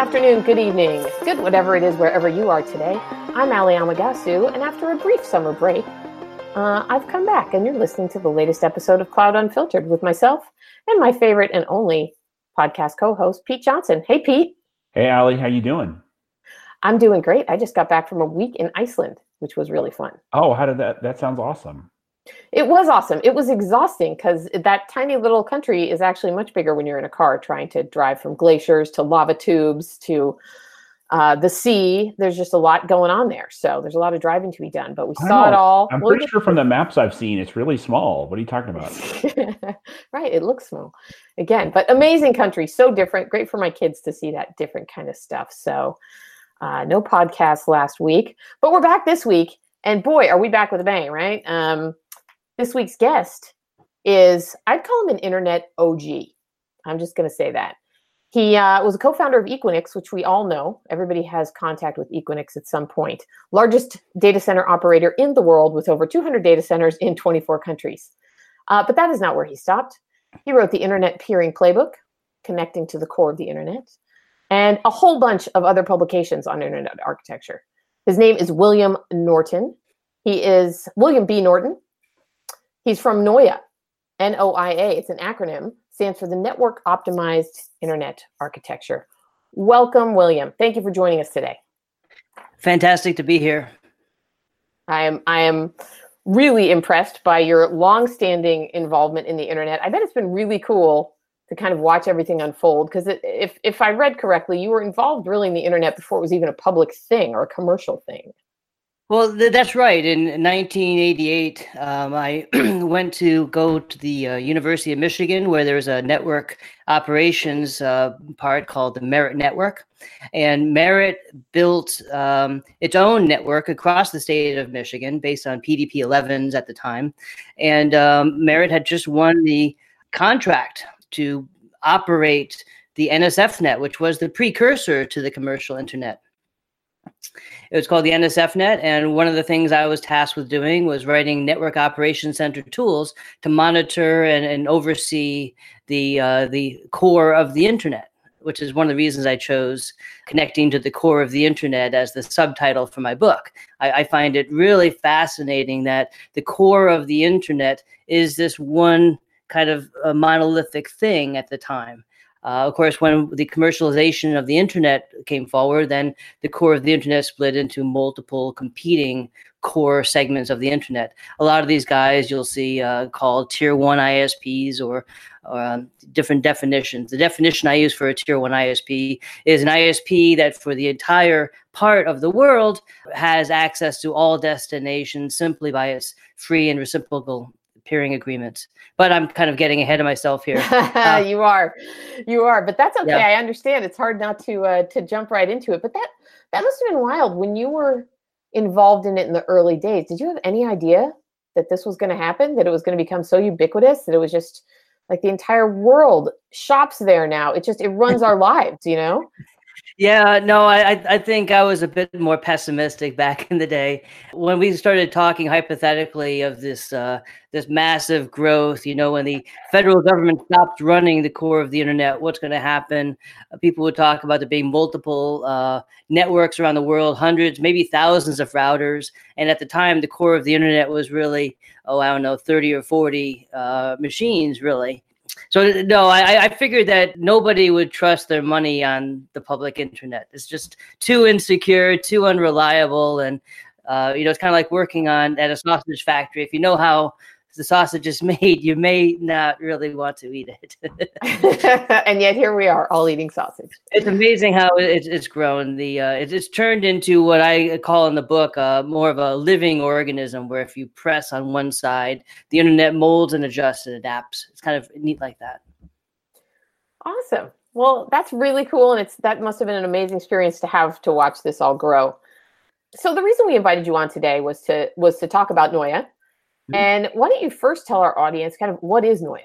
afternoon, good evening, good whatever it is wherever you are today. I'm Ali Amagasu, and after a brief summer break, uh, I've come back, and you're listening to the latest episode of Cloud Unfiltered with myself and my favorite and only podcast co-host, Pete Johnson. Hey, Pete. Hey, Ali, how you doing? I'm doing great. I just got back from a week in Iceland, which was really fun. Oh, how did that? That sounds awesome. It was awesome. It was exhausting because that tiny little country is actually much bigger when you're in a car trying to drive from glaciers to lava tubes to uh, the sea. There's just a lot going on there. So there's a lot of driving to be done, but we saw it all. I'm pretty sure from the maps I've seen, it's really small. What are you talking about? right. It looks small again, but amazing country. So different. Great for my kids to see that different kind of stuff. So uh, no podcast last week, but we're back this week. And boy, are we back with a bang, right? Um, this week's guest is, I'd call him an internet OG. I'm just going to say that. He uh, was a co founder of Equinix, which we all know. Everybody has contact with Equinix at some point. Largest data center operator in the world with over 200 data centers in 24 countries. Uh, but that is not where he stopped. He wrote the Internet Peering Playbook, connecting to the core of the internet, and a whole bunch of other publications on internet architecture. His name is William Norton. He is William B. Norton. He's from NOIA, N O I A. It's an acronym, stands for the Network Optimized Internet Architecture. Welcome, William. Thank you for joining us today. Fantastic to be here. I am I am really impressed by your long-standing involvement in the internet. I bet it's been really cool to kind of watch everything unfold because if if I read correctly, you were involved really in the internet before it was even a public thing or a commercial thing. Well, th- that's right. In 1988, um, I went to go to the uh, University of Michigan, where there's a network operations uh, part called the Merit Network. And Merit built um, its own network across the state of Michigan based on PDP 11s at the time. And um, Merit had just won the contract to operate the NSFNet, which was the precursor to the commercial internet. It was called the NSFNet, and one of the things I was tasked with doing was writing network operations center tools to monitor and, and oversee the uh, the core of the internet, which is one of the reasons I chose connecting to the core of the internet as the subtitle for my book. I, I find it really fascinating that the core of the internet is this one kind of monolithic thing at the time uh, of course, when the commercialization of the internet came forward, then the core of the internet split into multiple competing core segments of the internet. A lot of these guys you'll see uh, called tier one ISPs or, or um, different definitions. The definition I use for a tier one ISP is an ISP that for the entire part of the world has access to all destinations simply by its free and reciprocal peering agreements. But I'm kind of getting ahead of myself here. Uh, you are, you are, but that's okay. Yeah. I understand. It's hard not to uh, to jump right into it. But that that must have been wild when you were involved in it in the early days. Did you have any idea that this was going to happen? That it was going to become so ubiquitous that it was just like the entire world shops there now. It just it runs our lives. You know. Yeah, no, I I think I was a bit more pessimistic back in the day when we started talking hypothetically of this uh, this massive growth. You know, when the federal government stopped running the core of the internet, what's going to happen? Uh, people would talk about there being multiple uh, networks around the world, hundreds, maybe thousands of routers, and at the time, the core of the internet was really oh, I don't know, thirty or forty uh, machines, really. So no, I, I figured that nobody would trust their money on the public internet. It's just too insecure, too unreliable, and uh, you know it's kind of like working on at a sausage factory. If you know how the sausage is made, you may not really want to eat it. and yet here we are, all eating sausage. It's amazing how it's, it's grown. The uh, it's, it's turned into what I call in the book uh, more of a living organism, where if you press on one side, the internet molds and adjusts and adapts. It's kind of neat like that. Awesome. Well, that's really cool, and it's that must have been an amazing experience to have to watch this all grow. So the reason we invited you on today was to was to talk about Mm-hmm. And why don't you first tell our audience kind of what is NOIA?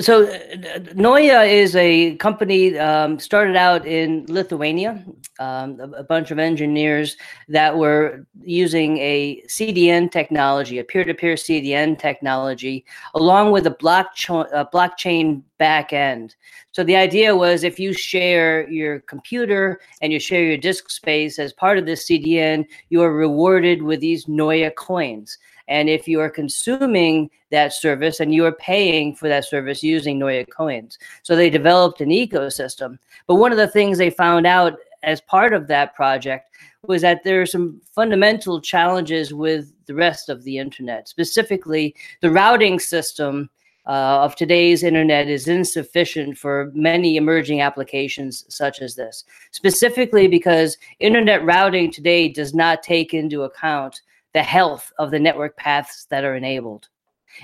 So, uh, NOIA is a company um, started out in Lithuania. Um, a, a, bunch of engineers that were using a CDN technology, a peer-to-peer CDN technology, along with a blockchain, a blockchain back end. So the idea was if you share your computer and you share your disk space as part of this CDN, you are rewarded with these NOIA coins. And if you are consuming that service and you are paying for that service using NOIA coins. So they developed an ecosystem. But one of the things they found out as part of that project was that there are some fundamental challenges with the rest of the internet, specifically the routing system. Uh, of today's internet is insufficient for many emerging applications such as this, specifically because internet routing today does not take into account the health of the network paths that are enabled.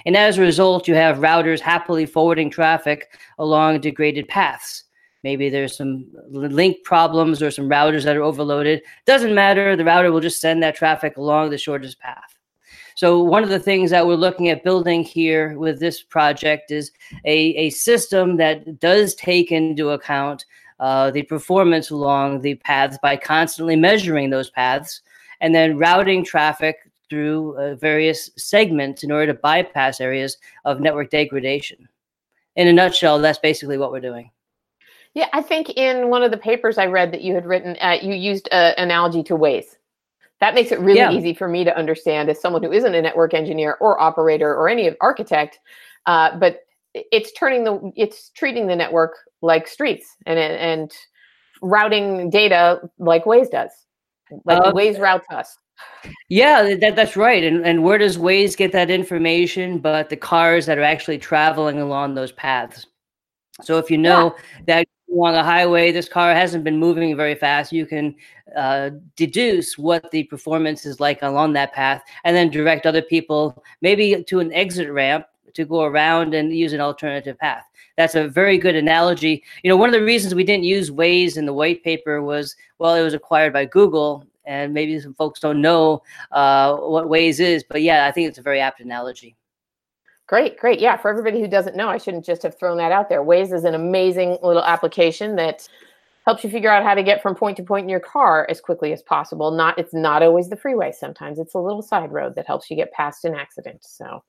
And as a result, you have routers happily forwarding traffic along degraded paths. Maybe there's some link problems or some routers that are overloaded. Doesn't matter. The router will just send that traffic along the shortest path. So one of the things that we're looking at building here with this project is a, a system that does take into account uh, the performance along the paths by constantly measuring those paths and then routing traffic through uh, various segments in order to bypass areas of network degradation. In a nutshell, that's basically what we're doing. Yeah, I think in one of the papers I read that you had written, uh, you used an analogy to Waze. That makes it really yeah. easy for me to understand as someone who isn't a network engineer or operator or any architect. Uh, but it's turning the it's treating the network like streets and and routing data like Waze does. Like uh, Waze routes us. Yeah, that, that's right. And and where does Waze get that information? But the cars that are actually traveling along those paths. So if you know yeah. that along a highway, this car hasn't been moving very fast, you can uh, deduce what the performance is like along that path, and then direct other people maybe to an exit ramp to go around and use an alternative path. That's a very good analogy. You know, one of the reasons we didn't use Waze in the white paper was, well, it was acquired by Google, and maybe some folks don't know uh, what Waze is. But yeah, I think it's a very apt analogy. Great, great. Yeah, for everybody who doesn't know, I shouldn't just have thrown that out there. Waze is an amazing little application that helps you figure out how to get from point to point in your car as quickly as possible. Not it's not always the freeway. Sometimes it's a little side road that helps you get past an accident. So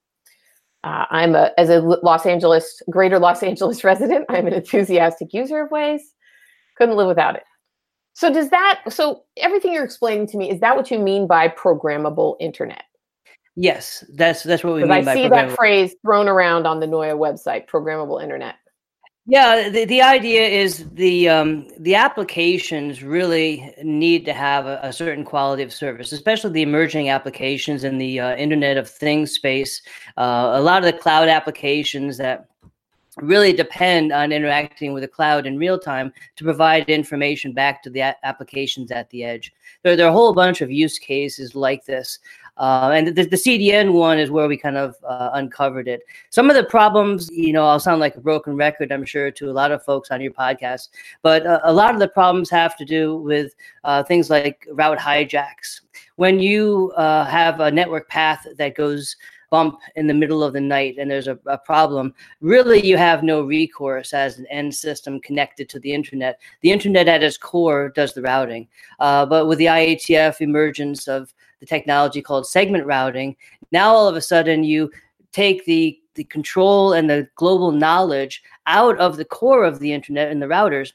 uh, I'm a as a Los Angeles, greater Los Angeles resident, I'm an enthusiastic user of Waze. Couldn't live without it. So does that so everything you're explaining to me, is that what you mean by programmable internet? Yes, that's that's what we mean I see that phrase thrown around on the NOIA website, programmable internet. Yeah, the, the idea is the um, the applications really need to have a, a, certain quality of service, especially the emerging applications in the uh, Internet of Things space. Uh, a lot of the cloud applications that really depend on interacting with the cloud in real time to provide information back to the a- applications at the edge. There, there, are a whole bunch of use cases like this. Uh, and the, the, CDN one is where we kind of uh, uncovered it. Some of the problems, you know, I'll sound like a broken record, I'm sure, to a lot of folks on your podcast, but uh, a lot of the problems have to do with uh, things like route hijacks. When you uh, have a network path that goes bump in the middle of the night and there's a, a, problem, really you have no recourse as an end system connected to the internet. The internet at its core does the routing. Uh, but with the IETF emergence of the technology called segment routing. Now all of a sudden you take the the control and the global knowledge out of the core of the internet and the routers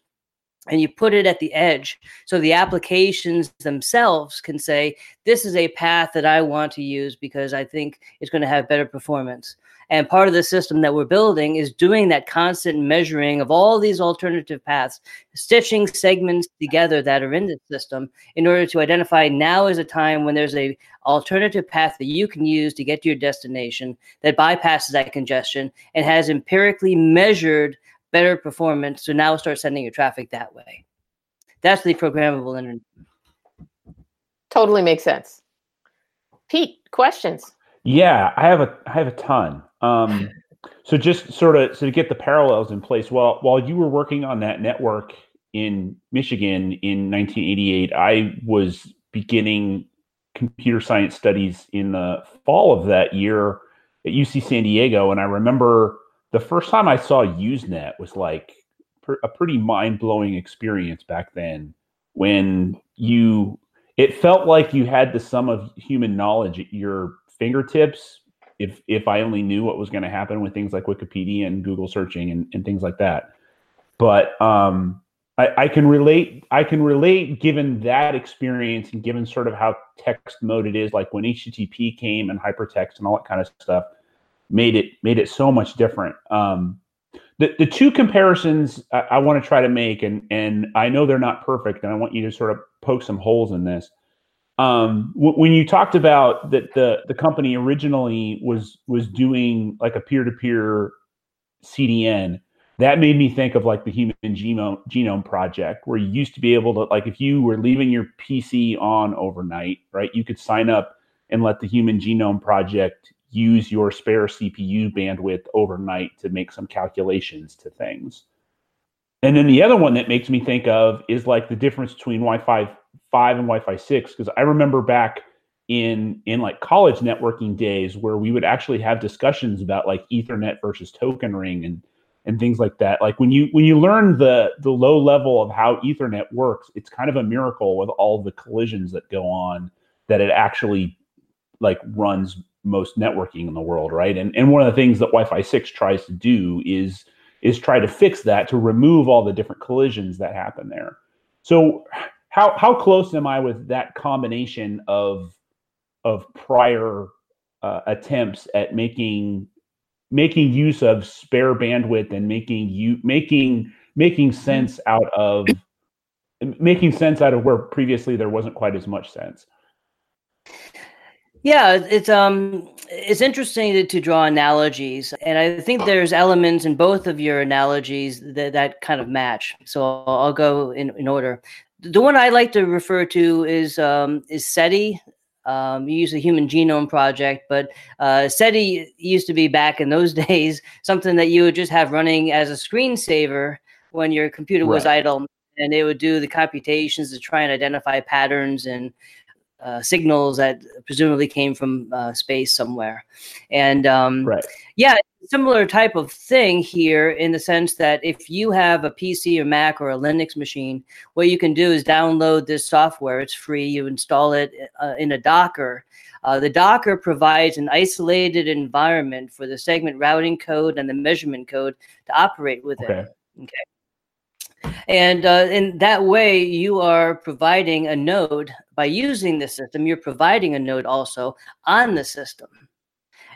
and you put it at the edge so the applications themselves can say this is a path that i want to use because i think it's going to have better performance and part of the system that we're building is doing that constant measuring of all these alternative paths, stitching segments together that are in the system in order to identify now is a time when there's a alternative path that you can use to get to your destination that bypasses that congestion and has empirically measured better performance. So now start sending your traffic that way. That's the programmable internet. Totally makes sense. Pete, questions? Yeah, I have a I have a ton. Um, so just sort of so to get the parallels in place. While while you were working on that network in Michigan in 1988, I was beginning computer science studies in the fall of that year at UC San Diego, and I remember the first time I saw Usenet was like pr- a pretty mind blowing experience back then when you it felt like you had the sum of human knowledge at your fingertips if if I only knew what was going to happen with things like Wikipedia and Google searching and, and things like that. But um, I, I, can relate. I can relate given that experience and given sort of how text mode it is, like when HTTP came and hypertext and all that kind of stuff, made it made it so much different. Um, the the two comparisons I, I want to try to make, and and I know they're not perfect, and I want you to sort of poke some holes in this. Um, w- when you talked about that the the company originally was was doing like a peer to peer CDN, that made me think of like the Human Genome Genome Project, where you used to be able to like if you were leaving your PC on overnight, right, you could sign up and let the Human Genome Project use your spare CPU bandwidth overnight to make some calculations to things. And then the other one that makes me think of is like the difference between Wi-Fi 5 and Wi-Fi 6 because I remember back in in like college networking days where we would actually have discussions about like ethernet versus token ring and and things like that. Like when you when you learn the the low level of how ethernet works it's kind of a miracle with all the collisions that go on that it actually like runs most networking in the world right? And and one of the things that wi-fi 6 tries to do is is try to fix that to remove all the different collisions that happen there. So how how close am i with that combination of of prior uh, attempts at making making use of spare bandwidth and making you making making sense out of making sense out of where previously there wasn't quite as much sense? Yeah it's um it's interesting to, to draw analogies and i think there's elements in both of your analogies that, that kind of match. So i'll, I'll go in, in order the one i like to refer to is um is seti um, you use the Human Genome Project, but uh, SETI used to be back in those days something that you would just have running as a screensaver when your computer was right. idle, and it would do the computations to try and identify patterns and uh, signals that presumably came from uh, space somewhere. And um, right. yeah, similar type of thing here in the sense that if you have a PC or Mac or a Linux machine, what you can do is download this software. It's free. You install it uh, in a Docker. Uh, the Docker provides an isolated environment for the segment routing code and the measurement code to operate within. Okay. okay. And uh, in that way, you are providing a node by using the system. You're providing a node also on the system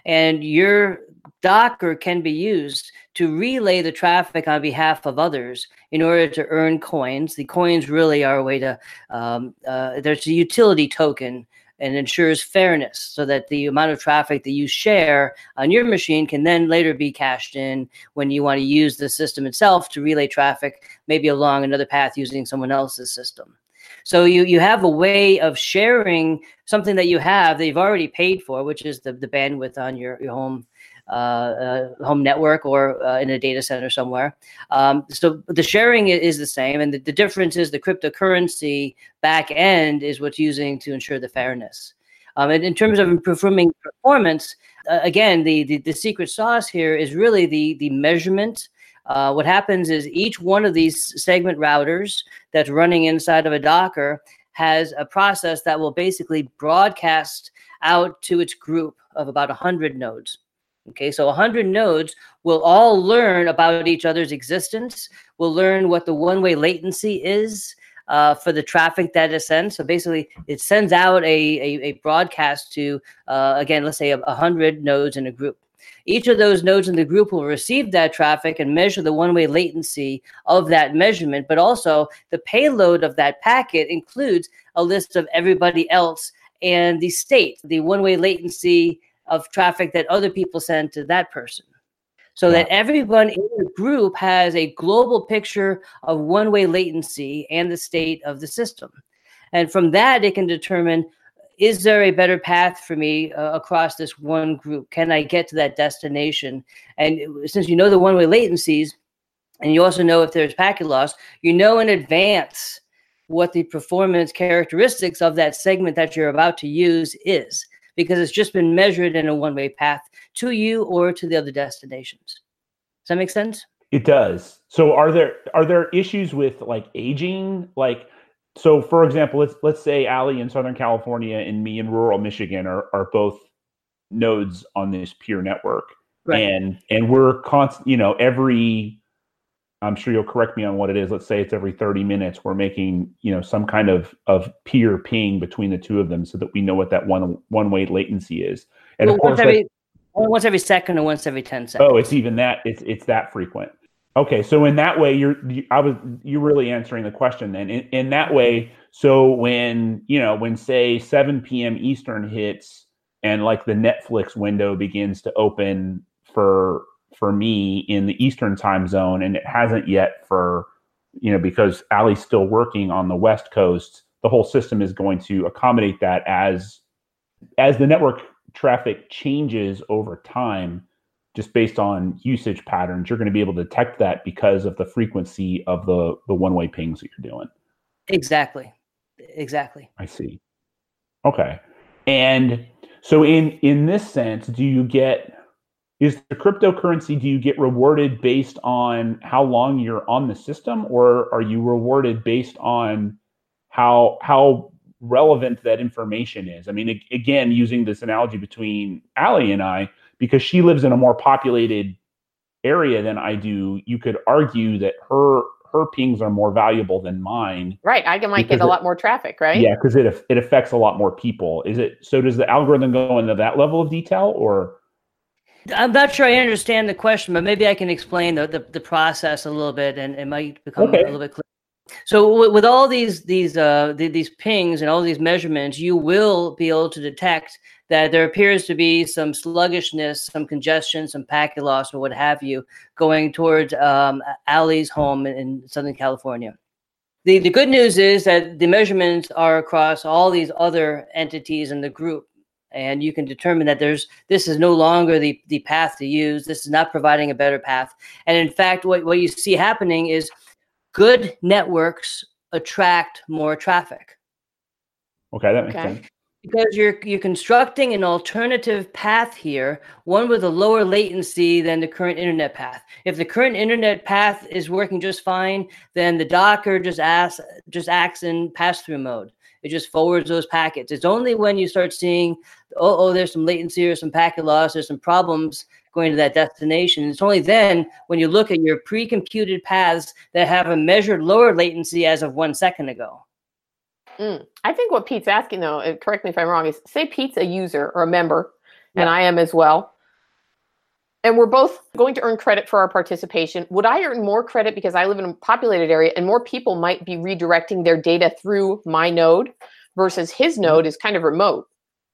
and your Docker can be used to relay the traffic on behalf of others in order to earn coins. The coins really are a way to, um, uh, there's a utility token and ensures fairness so that the amount of traffic that you share on your machine can then later be cashed in when you want to use the system itself to relay traffic maybe along another path using someone else's system. So you you have a way of sharing something that you have that you've already paid for, which is the, the bandwidth on your, your home home network or uh, in a data center somewhere. Um, so the sharing is the same, and the, the difference is the cryptocurrency back end is what's using to ensure the fairness. Um, and in terms of improving performance, uh, again, the, the, the secret sauce here is really the the measurement uh, what happens is each one of these segment routers that's running inside of a Docker has a process that will basically broadcast out to its group of about 100 nodes. Okay, so 100 nodes will all learn about each other's existence, will learn what the one way latency is. Uh, for the traffic that it sends. So basically, it sends out a, a, a broadcast to, uh, again, let's say a, 100 nodes in a group. Each of those nodes in the group will receive that traffic and measure the one way latency of that measurement, but also the payload of that packet includes a list of everybody else and the state, the one way latency of traffic that other people send to that person. So that everyone in the group has a global picture of one way latency and the state of the system. And from that, it can determine is there a better path for me uh, across this one group? Can I get to that destination? And since you know the one way latencies, and you also know if there's packet loss, you know in advance what the performance characteristics of that segment that you're about to use is because it's just been measured in a one way path to you or to the other destinations. Does that make sense? It does. So are there are there issues with like aging? Like so for example, let's let's say Ali in Southern California and me in rural Michigan are are both nodes on this peer network. Right. And and we're constant, you know, every I'm sure you'll correct me on what it is. Let's say it's every 30 minutes we're making, you know, some kind of of peer ping between the two of them so that we know what that one one way latency is. And well, of course every, once every second or once every 10 seconds. Oh, it's even that it's it's that frequent. Okay, so in that way, you're you, I was you're really answering the question then. In, in that way, so when you know when say 7 p.m. Eastern hits and like the Netflix window begins to open for for me in the Eastern time zone, and it hasn't yet for you know because Ali's still working on the West Coast. The whole system is going to accommodate that as as the network traffic changes over time just based on usage patterns, you're going to be able to detect that because of the frequency of the the one way pings that you're doing. Exactly. Exactly. I see. Okay. And so in in this sense, do you get is the cryptocurrency do you get rewarded based on how long you're on the system or are you rewarded based on how how relevant that information is? I mean again using this analogy between Ali and I because she lives in a more populated area than I do, you could argue that her her pings are more valuable than mine. Right. I might get a it, lot more traffic, right? Yeah, because it it affects a lot more people. Is it so does the algorithm go into that level of detail or I'm not sure I understand the question, but maybe I can explain the, the, the process a little bit and it might become okay. a little bit clearer. So with all these these uh, these pings and all these measurements, you will be able to detect that there appears to be some sluggishness, some congestion, some packet loss, or what have you, going towards um, Ali's home in Southern California. The, the good news is that the measurements are across all these other entities in the group and you can determine that there's this is no longer the, the path to use this is not providing a better path and in fact what, what you see happening is good networks attract more traffic okay that makes okay. sense because you're you're constructing an alternative path here, one with a lower latency than the current internet path. If the current internet path is working just fine, then the Docker just asks just acts in pass-through mode. It just forwards those packets. It's only when you start seeing, oh, oh, there's some latency or some packet loss, there's some problems going to that destination. It's only then when you look at your pre-computed paths that have a measured lower latency as of one second ago. Mm. I think what Pete's asking, though, correct me if I'm wrong, is say Pete's a user or a member, yeah. and I am as well, and we're both going to earn credit for our participation. Would I earn more credit because I live in a populated area and more people might be redirecting their data through my node versus his mm-hmm. node is kind of remote?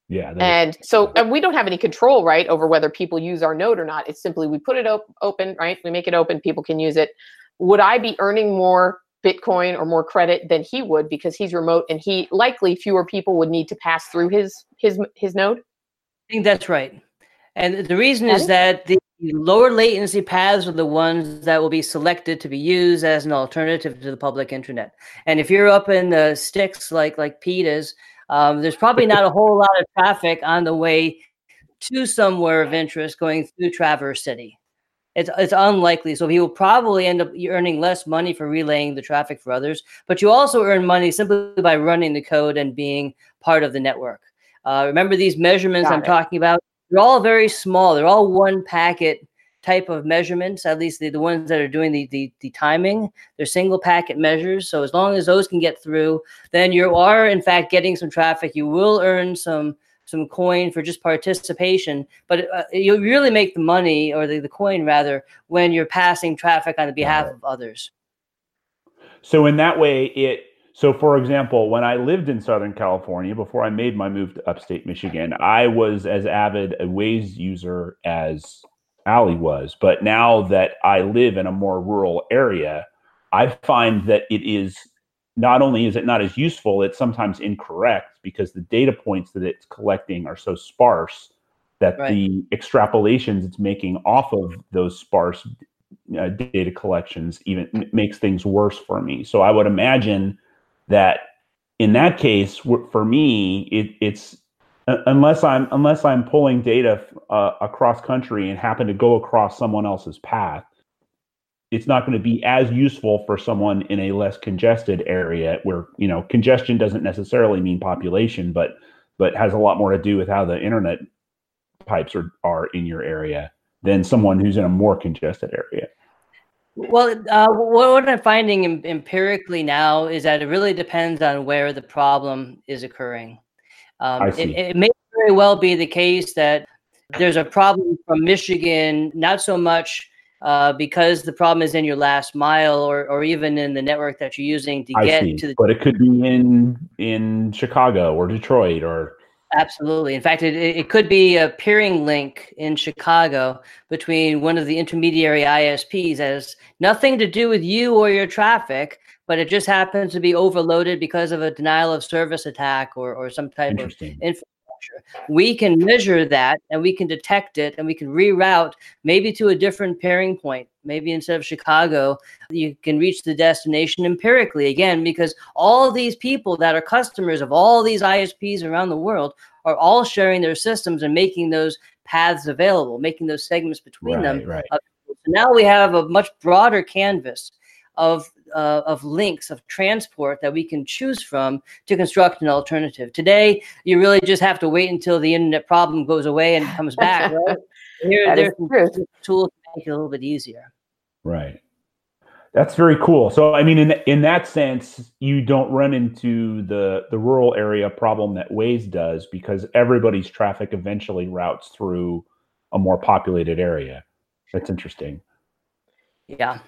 Yeah. And is, so and we don't have any control, right, over whether people use our node or not. It's simply we put it op- open, right? We make it open, people can use it. Would I be earning more Bitcoin or more credit than he would because he's remote and he likely fewer people would need to pass through his his his node. I think that's right. And the reason is that the lower latency paths are the ones that will be selected to be used as an alternative to the public internet. And if you're up in the sticks like like Pete is, um, there's probably not a whole lot of traffic on the way to somewhere of interest going through Traverse City it's it's unlikely. So he will probably end up earning less money for relaying the traffic for others, but you also earn money simply by running the code and being part of the network. Uh, remember these measurements Got I'm it. talking about? They're all very small. They're all one packet type of measurements. At least the, the ones that are doing the, the the timing, they're single packet measures. So as long as those can get through, then you are in fact getting some traffic. You will earn some some coin for just participation, but uh, you really make the money or the, the coin rather when you're passing traffic on the behalf of others. So in that way, it so for example, when I lived in Southern California before I made my move to upstate Michigan, I was as avid a Waze user as Ali was. But now that I live in a more rural area, I find that it is not only is it not as useful, it's sometimes incorrect because the data points that it's collecting are so sparse that right. the extrapolations it's making off of those sparse uh, data collections even makes things worse for me. So I would imagine that in that case, for me, it, it's unless I'm unless I'm pulling data uh, across country and happen to go across someone else's path, it's not going to be as useful for someone in a less congested area where you know congestion doesn't necessarily mean population but but has a lot more to do with how the internet pipes are, are in your area than someone who's in a more congested area well, uh, what I'm finding empirically now is that it really depends on where the problem is occurring. Um, it, it, may very well be the case that there's a problem from Michigan, not so much uh, because the problem is in your last mile or, or even in the network that you're using to I get see. to the. But it could be in in Chicago or Detroit or Absolutely. In fact, it, it could be a peering link in Chicago between one of the intermediary ISPs that has nothing to do with you or your traffic, but it just happens to be overloaded because of a denial of service attack or, or some type of infrastructure. We can measure that and we can detect it and we can reroute maybe to a different peering point. Maybe instead of Chicago, you can reach the destination empirically again, because all these people that are customers of all these ISPs around the world are all sharing their systems and making those paths available, making those segments between right, them. Right. So now we have a much broader canvas of uh, of links of transport that we can choose from to construct an alternative. Today, you really just have to wait until the internet problem goes away and comes back. Right? Here, there's some tools to make it a little bit easier. Right. That's very cool. So, I mean, in in that sense, you don't run into the the rural area problem that Waze does because everybody's traffic eventually routes through a more populated area. That's interesting. Yeah.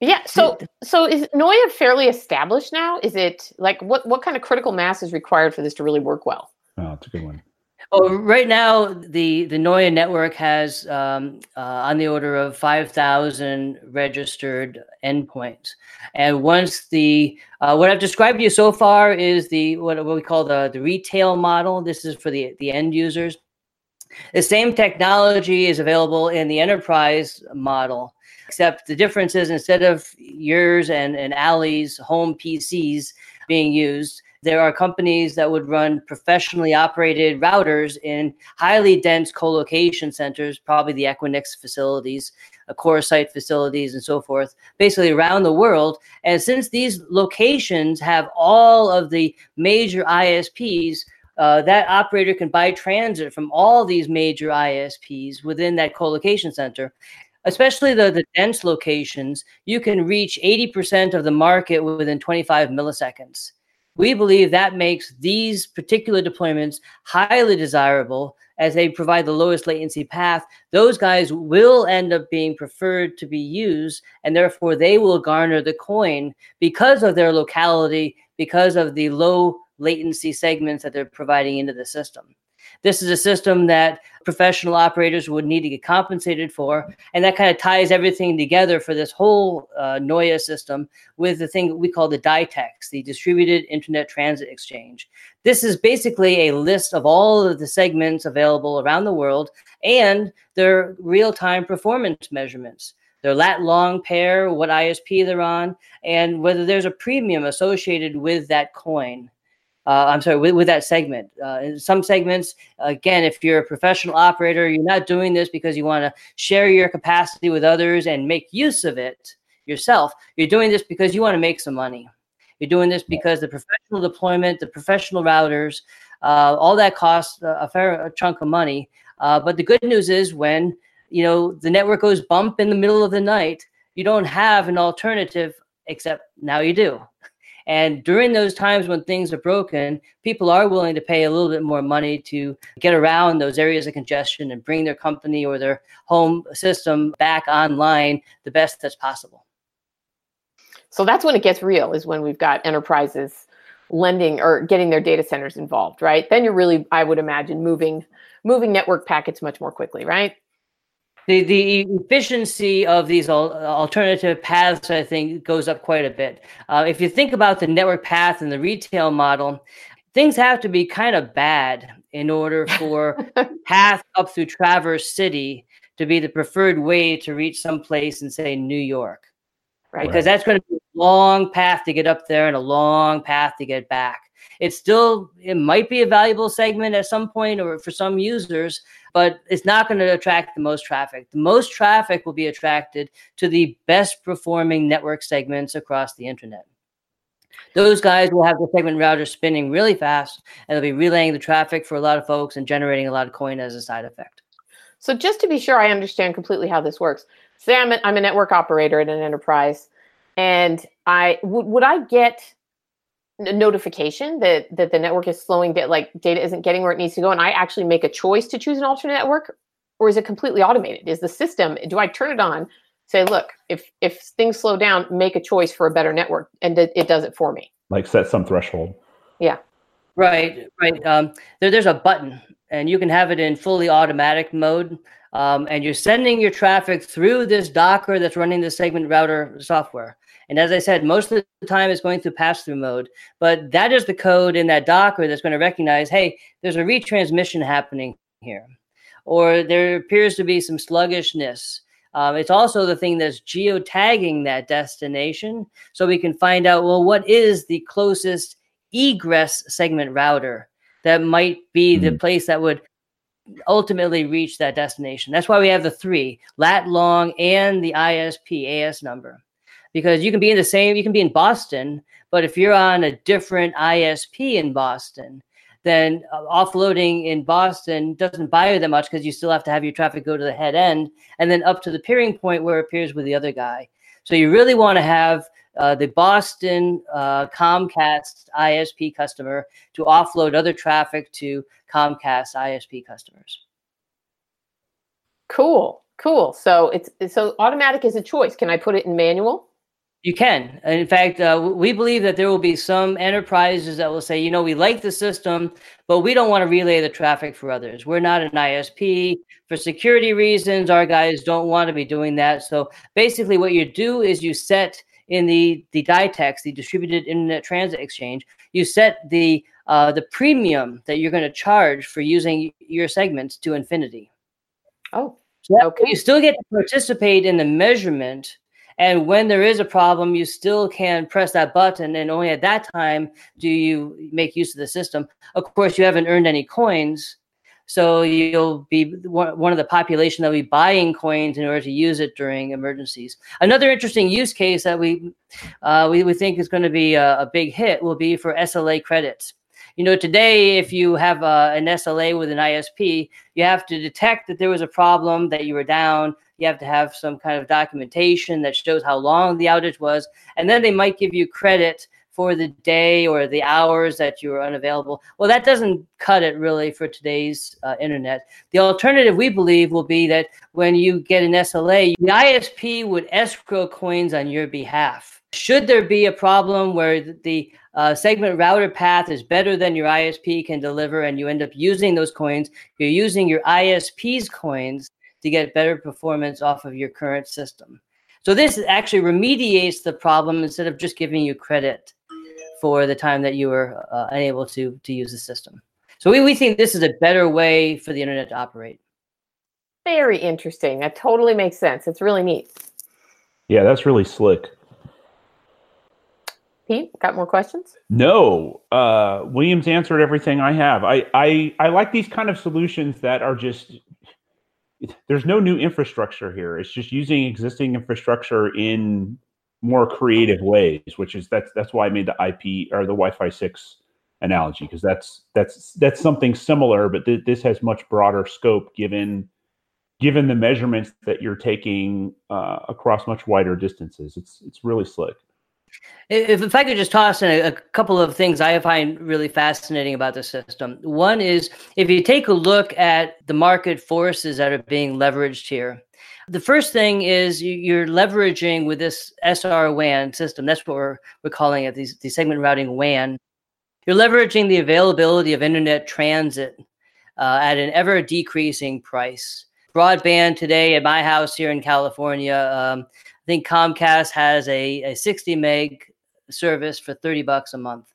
Yeah. So, so is NOIA fairly established now? Is it like what what kind of critical mass is required for this to really work well? Oh, it's a good one. Oh, right now the the NOIA network has um, uh, on the order of five thousand registered endpoints, and once the uh, what I've described to you so far is the what, what we call the the retail model. This is for the the end users. The same technology is available in the enterprise model, except the difference is instead of yours and, and Ali's home PCs being used, there are companies that would run professionally operated routers in highly dense co-location centers, probably the Equinix facilities, uh, CoreSite facilities, and so forth, basically around the world. And since these locations have all of the major ISPs, uh, that operator can buy transit from all these major ISPs within that co-location center. Especially the, the dense locations, you can reach 80% of the market within 25 milliseconds. We believe that makes these particular deployments highly desirable as they provide the lowest latency path. Those guys will end up being preferred to be used, and therefore they will garner the coin because of their locality, because of the low latency segments that they're providing into the system. This is a system that professional operators would need to get compensated for, and that kind of ties everything together for this whole uh, NOIA system with the thing that we call the DITEX, the Distributed Internet Transit Exchange. This is basically a list of all of the segments available around the world and their real-time performance measurements their lat long pair, what ISP they're on, and whether there's a premium associated with that coin uh, I'm sorry, with, with that segment. Uh, in some segments, again, if you're a professional operator, you're not doing this because you want to share your capacity with others and make use of it yourself. You're doing this because you want to make some money. You're doing this because the professional deployment, the professional routers, uh, all that costs a fair chunk of money. Uh, but the good news is when you know the network goes bump in the middle of the night, you don't have an alternative except now you do. And during those times when things are broken, people are willing to pay a little bit more money to get around those areas of congestion and bring their company or their home system back online the best that's possible. So that's when it gets real, is when we've got enterprises lending or getting their data centers involved, right? Then you're really, I would imagine, moving moving network packets much more quickly, right? The the efficiency of these alternative paths, I think, goes up quite a bit. Uh, if you think about the network path and the retail model, things have to be kind of bad in order for path up through Traverse City to be the preferred way to reach some place in, say, New York. Right. Because that's going to be a long path to get up there and a long path to get back. It's still, it might be a valuable segment at some point or for some users, but it's not going to attract the most traffic. The most traffic will be attracted to the best performing network segments across the internet. Those guys will have the segment router spinning really fast and they'll be relaying the traffic for a lot of folks and generating a lot of coin as a side effect. So, just to be sure I understand completely how this works, say I'm a, I'm a network operator at an enterprise, and I would would I get notification that that the network is slowing that like data isn't getting where it needs to go, and I actually make a choice to choose an alternate network, or is it completely automated? Is the system do I turn it on? Say, look, if if things slow down, make a choice for a better network, and it does it for me. Like set some threshold. Yeah. Right, right. Um, there, there's a button and you can have it in fully automatic mode. Um, and you're sending your traffic through this Docker that's running the segment router software. And as I said, most of the time it's going through pass through mode, but that is the code in that Docker that's going to recognize, hey, there's a retransmission happening here, or there appears to be some sluggishness. Um, it's also the thing that's geotagging that destination so we can find out, well, what is the closest egress segment router that might be mm-hmm. the place that would ultimately reach that destination. That's why we have the three lat long and the ISP AS number. Because you can be in the same, you can be in Boston, but if you're on a different ISP in Boston, then uh, offloading in Boston doesn't buy you that much because you still have to have your traffic go to the head end and then up to the peering point where it appears with the other guy. So you really want to have uh, the Boston uh, Comcast ISP customer to offload other traffic to Comcast ISP customers. Cool, cool. So it's so automatic is a choice. Can I put it in manual? You can. In fact, uh, we believe that there will be some enterprises that will say, you know, we like the system, but we don't want to relay the traffic for others. We're not an ISP. For security reasons, our guys don't want to be doing that. So basically, what you do is you set in the the DITEX, the Distributed Internet Transit Exchange, you set the uh, the premium that you're going to charge for using your segments to infinity. Oh, so okay. You still get to participate in the measurement, and when there is a problem, you still can press that button, and only at that time do you make use of the system. Of course, you haven't earned any coins, so you'll be one of the population that will be buying coins in order to use it during emergencies. Another interesting use case that we uh, we, we think is going to be a, a, big hit will be for SLA credits. You know, today if you have uh, an SLA with an ISP, you have to detect that there was a problem, that you were down. You have to have some kind of documentation that shows how long the outage was, and then they might give you credit for the day or the hours that you were unavailable. Well, that doesn't cut it really for today's uh, internet. The alternative, we believe, will be that when you get an SLA, the ISP would escrow coins on your behalf. Should there be a problem where the uh, segment router path is better than your ISP can deliver, and you end up using those coins, you're using your ISP's coins to get better performance off of your current system. So this actually remediates the problem instead of just giving you credit for the time that you were uh, unable to to use the system. So we, we think this is a better way for the internet to operate. Very interesting. That totally makes sense. It's really neat. Yeah, that's really slick. Pete, got more questions? No. Uh, Williams answered everything I have. I, I I like these kind of solutions that are just there's no new infrastructure here. It's just using existing infrastructure in more creative ways, which is that's that's why I made the IP or the Wi-Fi six analogy because that's that's that's something similar, but th- this has much broader scope given given the measurements that you're taking uh, across much wider distances. It's it's really slick. If, if I could just toss in a, a, couple of things I find really fascinating about the system. One is if you take a look at the market forces that are being leveraged here, the first thing is you're leveraging with this SR WAN system. That's what we're, we're calling it, these, the segment routing WAN. You're leveraging the availability of internet transit uh, at an ever decreasing price. Broadband today at my house here in California, um, think Comcast has a, a 60 meg service for 30 bucks a month.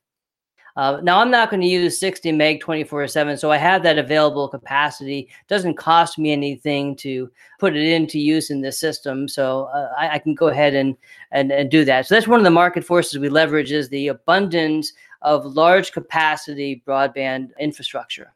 Uh, now I'm not going to use 60 meg 24 7, so I have that available capacity. It doesn't cost me anything to put it into use in the system, so uh, I, I, can go ahead and, and and do that. So that's one of the market forces we leverage is the abundance of large capacity broadband infrastructure.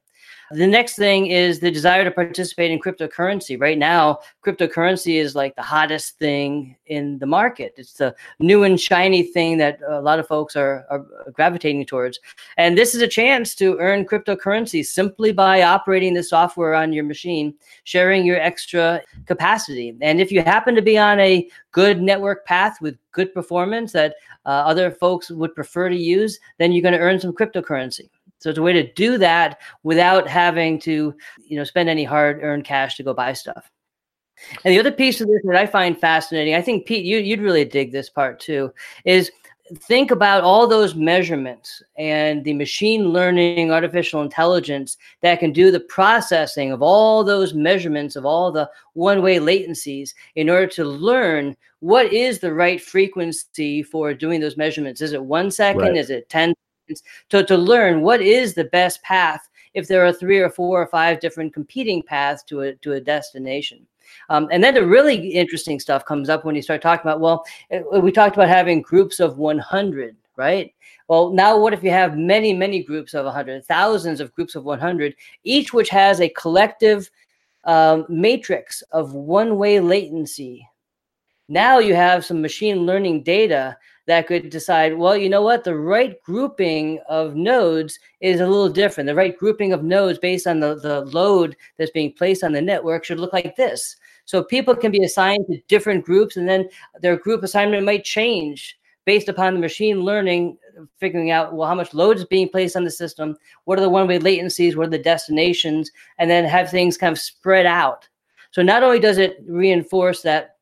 The next thing is the desire to participate in cryptocurrency. Right now, cryptocurrency is like the hottest thing in the market. It's the new and shiny thing that a lot of folks are, are gravitating towards. And this is a chance to earn cryptocurrency simply by operating the software on your machine, sharing your extra capacity. And if you happen to be on a good network path with good performance that uh, other folks would prefer to use, then you're going to earn some cryptocurrency. So it's a way to do that without having to, you know, spend any hard-earned cash to go buy stuff. And the other piece of this that I find fascinating, I think Pete, you, you'd really dig this part too, is think about all those measurements and the machine learning artificial intelligence that can do the processing of all those measurements of all the one-way latencies in order to learn what is the right frequency for doing those measurements is it one second right. is it 10 to, to learn what is the best path if there are three or four or five different competing paths to a, to a destination. Um, and then the really interesting stuff comes up when you start talking about, well, eh, we talked about having groups of 100, right? Well, now what if you have many, many groups of 100, thousands of groups of 100, each which has a collective um, matrix of one-way latency. Now you have some machine learning data that could decide, well, you know what, the right grouping of nodes is a little different. The right grouping of nodes based on the, the load that's being placed on the network should look like this. So people can be assigned to different groups and then their group assignment might change based upon the machine learning, figuring out, well, how much load is being placed on the system, what are the one-way latencies, what are the destinations, and then have things kind of spread out. So not only does it reinforce that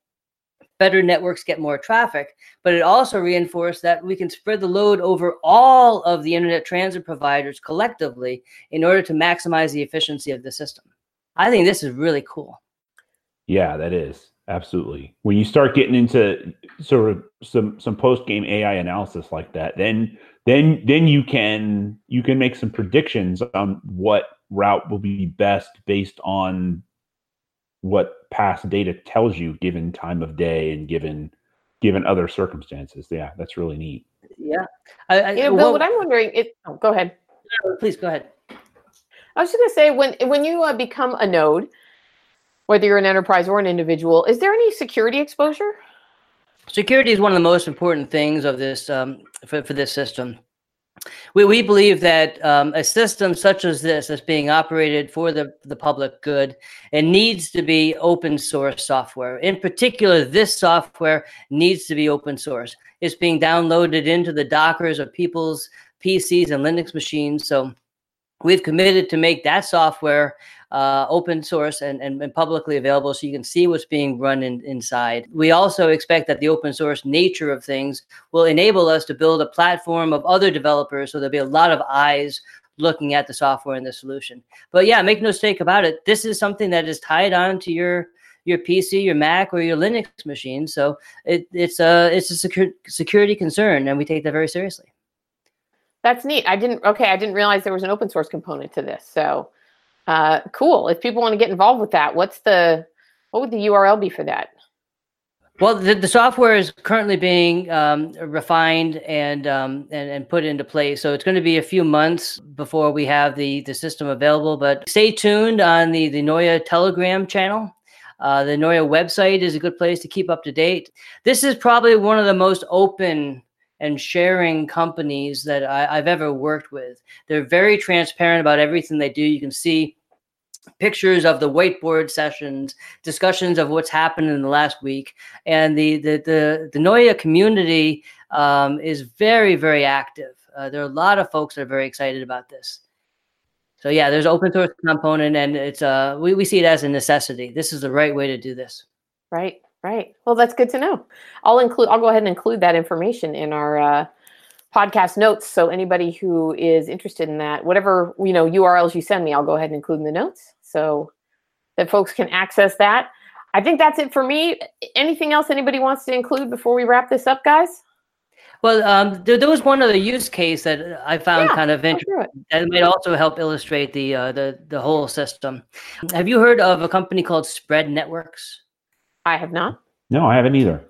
better networks get more traffic, but it also reinforced that we can spread the load over all of the internet transit providers collectively in order to maximize the efficiency of the system. I think this is really cool. Yeah, that is absolutely. When you start getting into sort of some some post game AI analysis like that, then then then you can you can make some predictions on what route will be best based on what past data tells you given time of day and given given other circumstances. Yeah, that's really neat. Yeah. I, I, yeah, Bill, well, what I'm wondering is, oh, go ahead. Please go ahead. I was just going to say when when you uh, become a node, whether you're an enterprise or an individual, is there any security exposure? Security is one of the most important things of this um, for, for this system. We, we believe that um, a system such as this is being operated for the, the public good and needs to be open source software. In particular, this software needs to be open source. It's being downloaded into the Dockers of people's PCs and Linux machines. So we've committed to make that software uh, open source and, and, and, publicly available so you can see what's being run in, inside. We also expect that the open source nature of things will enable us to build a platform of other developers so there'll be a lot of eyes looking at the software and the solution. But yeah, make no mistake about it. This is something that is tied on to your your PC, your Mac, or your Linux machine. So it, it's a it's a secure, security concern, and we take that very seriously. That's neat. I didn't okay. I didn't realize there was an open source component to this. So uh, cool. If people want to get involved with that, what's the what would the URL be for that? Well, the, the software is currently being um, refined and, um, and and put into place. So it's going to be a few months before we have the the system available. But stay tuned on the the NOIA Telegram channel. Uh, the NOIA website is a good place to keep up to date. This is probably one of the most open and sharing companies that I, have ever worked with. They're very transparent about everything they do. You can see pictures of the whiteboard sessions, discussions of what's happened in the last week, and the the the, the NOIA community um, is very very active. Uh, there are a lot of folks that are very excited about this. So yeah, there's open source component, and it's uh we, we see it as a necessity. This is the right way to do this. Right. Right. Well, that's good to know. I'll include. I'll go ahead and include that information in our uh, podcast notes. So anybody who is interested in that, whatever you know URLs you send me, I'll go ahead and include in the notes so that folks can access that. I think that's it for me. Anything else anybody wants to include before we wrap this up, guys? Well, um, there, there, was one other use case that I found yeah, kind of interesting that might also help illustrate the uh, the the whole system. Have you heard of a company called Spread Networks? I have not. No, I haven't either.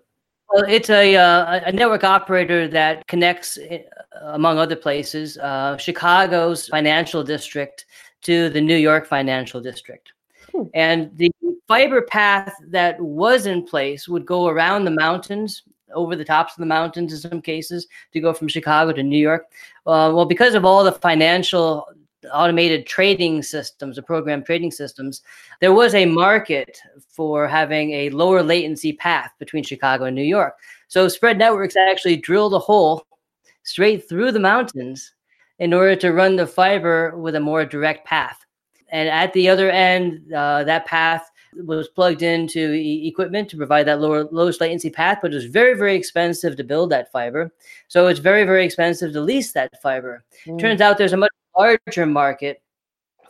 Well, it's a, uh, a network operator that connects, uh, among other places, uh, Chicago's financial district to the New York financial district. Hmm. And the fiber path that was in place would go around the mountains, over the tops of the mountains in some cases, to go from Chicago to New York. Uh, well, because of all the financial automated trading systems, the program trading systems, there was a market for having a lower latency path between Chicago and New York. So Spread Networks actually drilled a hole straight through the mountains in order to run the fiber with a more direct path. And at the other end, uh, that path was plugged into e- equipment to provide that lower lowest latency path, but it was very, very expensive to build that fiber. So it's very, very expensive to lease that fiber. Mm. Turns out there's a much larger market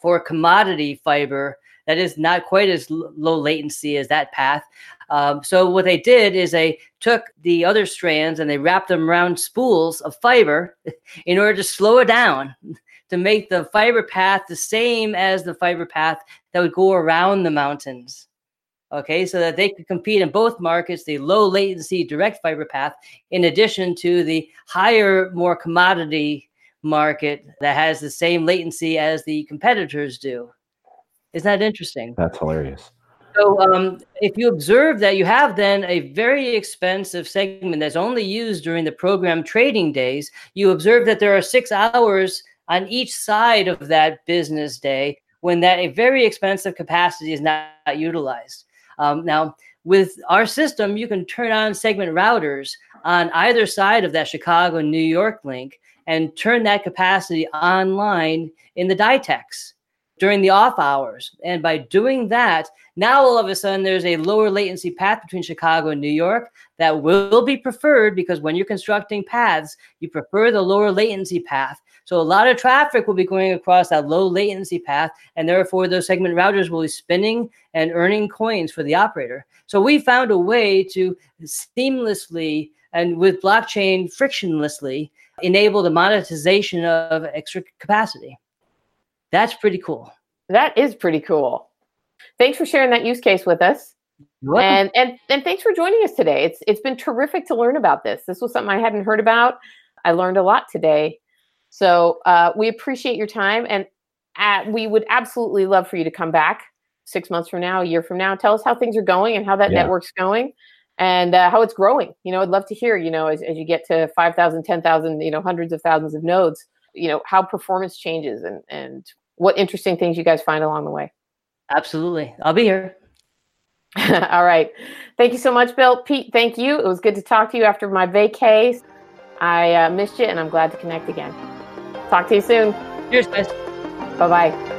for commodity fiber that is not quite as low latency as that path. Um, so what they did is they took the other strands and they wrapped them around spools of fiber in order to slow it down to make the fiber path the same as the fiber path that would go around the mountains. Okay, so that they could compete in both markets, the low latency direct fiber path, in addition to the higher, more commodity market that has the same latency as the competitors do. Isn't that interesting? That's hilarious. So, um, if you observe that you have then a very expensive segment that's only used during the program trading days, you observe that there are six hours on each side of that business day when that a very expensive capacity is not utilized. Um, now, with our system, you can turn on segment routers on either side of that Chicago New York link and turn that capacity online in the DITEX during the off hours. And by doing that, now all of a sudden there's a lower latency path between Chicago and New York that will be preferred because when you're constructing paths, you prefer the lower latency path. So a lot of traffic will be going across that low latency path, and therefore those segment routers will be spinning and earning coins for the operator. So we found a way to seamlessly and with blockchain frictionlessly enable the monetization of extra capacity. That's pretty cool. That is pretty cool. Thanks for sharing that use case with us. And and and thanks for joining us today. It's it's been terrific to learn about this. This was something I hadn't heard about. I learned a lot today. So uh, we appreciate your time, and at, we would absolutely love for you to come back six months from now, a year from now. Tell us how things are going and how that yeah. network's going and uh, how it's growing. You know, I'd love to hear, you know, as, as you get to 5,000, 10,000, you know, hundreds of thousands of nodes, you know, how performance changes and, and what interesting things you guys find along the way. Absolutely. I'll be here. All right. Thank you so much, Bill. Pete, thank you. It was good to talk to you after my vacay. I uh, missed you and I'm glad to connect again. Talk to you soon. Cheers, guys. Bye bye.